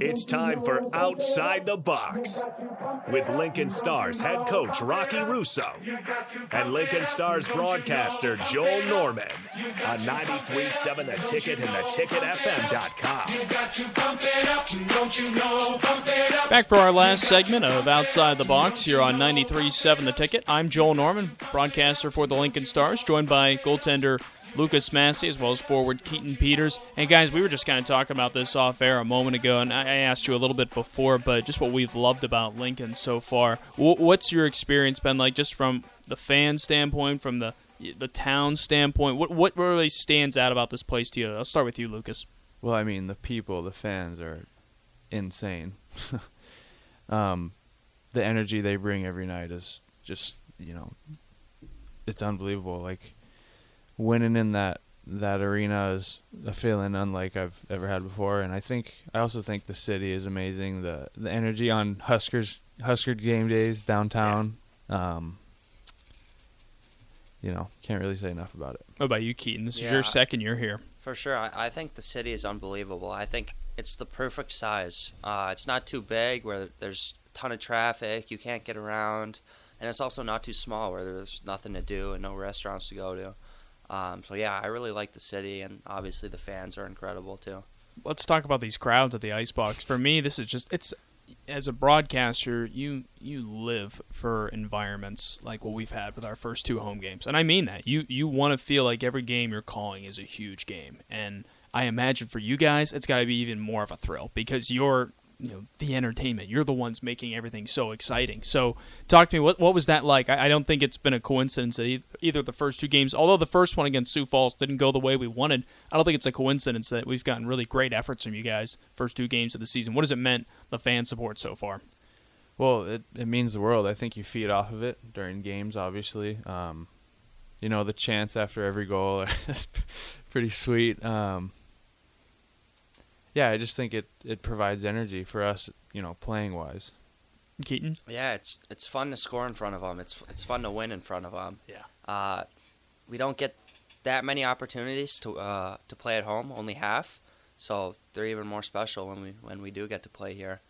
It's time for Outside the Box with Lincoln Stars head coach Rocky Russo and Lincoln Stars broadcaster Joel Norman on 93.7 The Ticket and theticketfm.com. Back for our last segment of Outside the Box here on 93.7 The Ticket. I'm Joel Norman, broadcaster for the Lincoln Stars, joined by goaltender Lucas Massey, as well as forward Keaton Peters. And guys, we were just kind of talking about this off air a moment ago, and I asked you a little bit before, but just what we've loved about Lincoln so far. What's your experience been like, just from the fan standpoint, from the the town standpoint? What what really stands out about this place to you? I'll start with you, Lucas. Well, I mean, the people, the fans are insane. um, the energy they bring every night is just you know, it's unbelievable. Like winning in that that arena is a feeling unlike I've ever had before, and I think I also think the city is amazing. the The energy on Huskers Husker game days downtown, um, you know, can't really say enough about it. What about you, Keaton? This yeah, is your second year here. For sure, I, I, think the city is unbelievable. I think it's the perfect size. Uh, it's not too big where there's a ton of traffic, you can't get around, and it's also not too small where there's nothing to do and no restaurants to go to. Um, so yeah, I really like the city, and obviously the fans are incredible too. Let's talk about these crowds at the Icebox. For me, this is just it's as a broadcaster, you you live for environments like what we've had with our first two home games, and I mean that. You you want to feel like every game you're calling is a huge game, and I imagine for you guys, it's got to be even more of a thrill because you're you know the entertainment. You're the ones making everything so exciting. So talk to me. What what was that like? I, I don't think it's been a coincidence that either the first two games, although the first one against Sioux Falls didn't go the way we wanted. I don't think it's a coincidence that we've gotten really great efforts from you guys first two games of the season. What has it meant the fan support so far? Well, it it means the world. I think you feed off of it during games. Obviously, um, you know the chants after every goal is pretty sweet. Um, yeah, I just think it it provides energy for us, you know, playing wise. Keaton. Yeah, it's it's fun to score in front of them. It's it's fun to win in front of them. Yeah. Uh, we don't get that many opportunities to uh, to play at home, only half. So they're even more special when we when we do get to play here,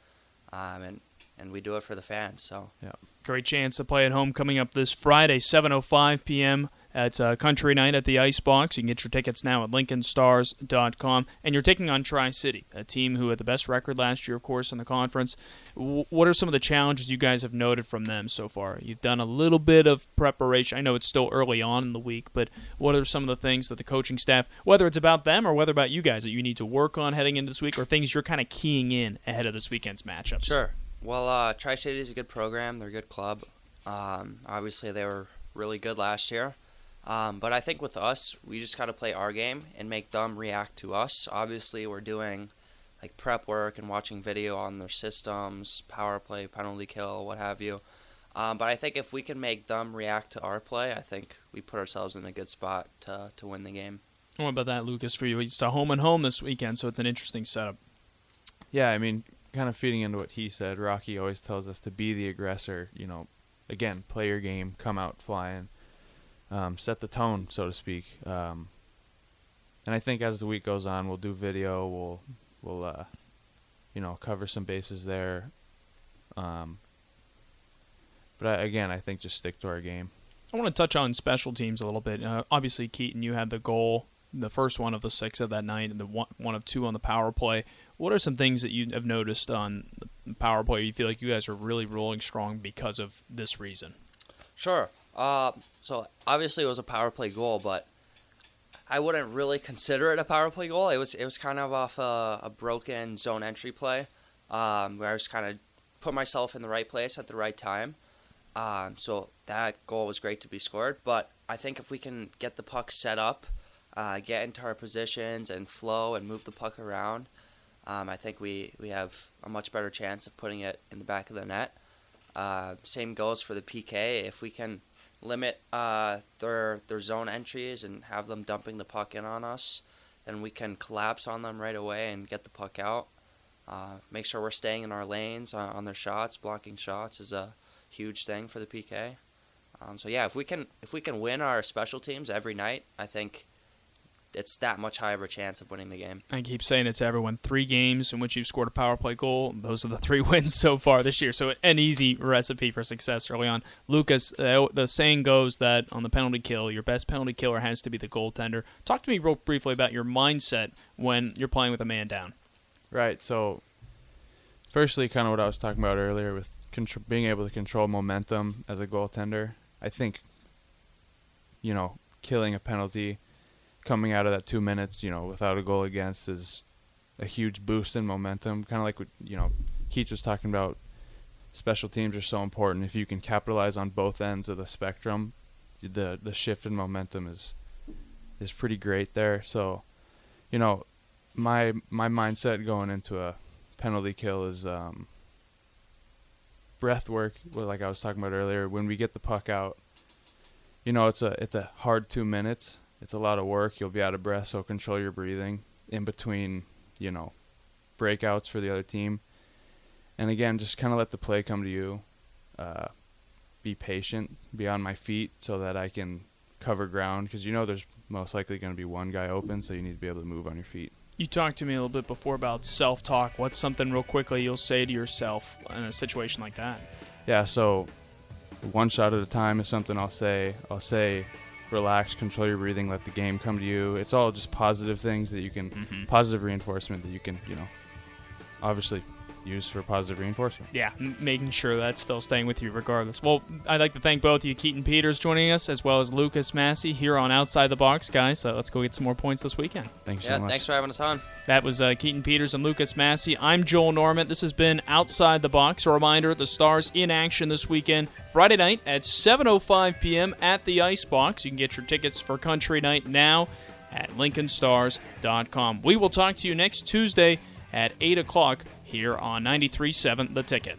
um, and and we do it for the fans. So yeah, great chance to play at home coming up this Friday, 7:05 p.m. It's a country night at the Icebox. You can get your tickets now at LincolnStars.com. And you're taking on Tri City, a team who had the best record last year, of course, in the conference. what are some of the challenges you guys have noted from them so far? You've done a little bit of preparation. I know it's still early on in the week, but what are some of the things that the coaching staff, whether it's about them or whether about you guys, that you need to work on heading into this week, or things you're kind of keying in ahead of this weekend's matchups? Sure. Well, uh, Tri City is a good program. They're a good club. Um, obviously, they were really good last year. Um, but I think with us, we just got to play our game and make them react to us. Obviously, we're doing like prep work and watching video on their systems, power play, penalty kill, what have you. Um, but I think if we can make them react to our play, I think we put ourselves in a good spot to to win the game. What about that, Lucas? For you, it's a home and home this weekend, so it's an interesting setup. Yeah, I mean, kind of feeding into what he said. Rocky always tells us to be the aggressor. You know, again, play your game, come out flying um, set the tone, so to speak. Um, and I think as the week goes on, we'll do video. We'll we'll uh, you know cover some bases there. Um, but I, again, I think just stick to our game. I want to touch on special teams a little bit. Uh, obviously, Keaton, you had the goal, the first one of the six of that night, and the one, one of two on the power play. What are some things that you have noticed on the power play? You feel like you guys are really rolling strong because of this reason. Sure. Uh, so obviously it was a power play goal, but I wouldn't really consider it a power play goal. It was it was kind of off a, a broken zone entry play, um, where I was kind of put myself in the right place at the right time. Um, so that goal was great to be scored. But I think if we can get the puck set up, uh, get into our positions and flow and move the puck around, um, I think we, we have a much better chance of putting it in the back of the net. Uh, same goes for the PK. If we can limit uh, their their zone entries and have them dumping the puck in on us, then we can collapse on them right away and get the puck out. Uh, make sure we're staying in our lanes on, on, their shots. Blocking shots is a huge thing for the PK. Um, so yeah, if we can if we can win our special teams every night, I think it's that much higher of a chance of winning the game. I keep saying it to everyone. Three games in which you've scored a power play goal. Those are the three wins so far this year. So an easy recipe for success early on. Lucas, uh, the saying goes that on the penalty kill, your best penalty killer has to be the goaltender. Talk to me real briefly about your mindset when you're playing with a man down. Right. So, firstly, kind of what I was talking about earlier with contr- being able to control momentum as a goaltender. I think, you know, killing a penalty coming out of that two minutes, you know, without a goal against is a huge boost in momentum. Kind of like what, you know, Keith was talking about. Special teams are so important. If you can capitalize on both ends of the spectrum, the the shift in momentum is is pretty great there. So, you know, my my mindset going into a penalty kill is um, breath work. Like I was talking about earlier, when we get the puck out, you know, it's a it's a hard two minutes. It's a lot of work. You'll be out of breath, so control your breathing in between, you know, breakouts for the other team. And again, just kind of let the play come to you. Uh, be patient, be on my feet so that I can cover ground because you know there's most likely going to be one guy open, so you need to be able to move on your feet. You talked to me a little bit before about self talk. What's something real quickly you'll say to yourself in a situation like that? Yeah, so one shot at a time is something I'll say. I'll say, relax, control your breathing, let the game come to you. It's all just positive things that you can, Mhm. positive reinforcement that you can, you know, obviously use for positive reinforcement. Yeah, m- making sure that's still staying with you regardless. Well, I'd like to thank both of you, Keaton Peters, joining us, as well as Lucas Massey here on Outside the Box, guys. So let's go get some more points this weekend. Thanks Yeah, so much. thanks for having us on. That was uh, Keaton Peters and Lucas Massey. I'm Joel Norman. This has been Outside the Box. A reminder: the Stars in action this weekend, Friday night at 7:05 p.m. at the Icebox. You can get your tickets for Country Night now at LincolnStars.com. We will talk to you next Tuesday at 8 o'clock here on 93.7 The Ticket.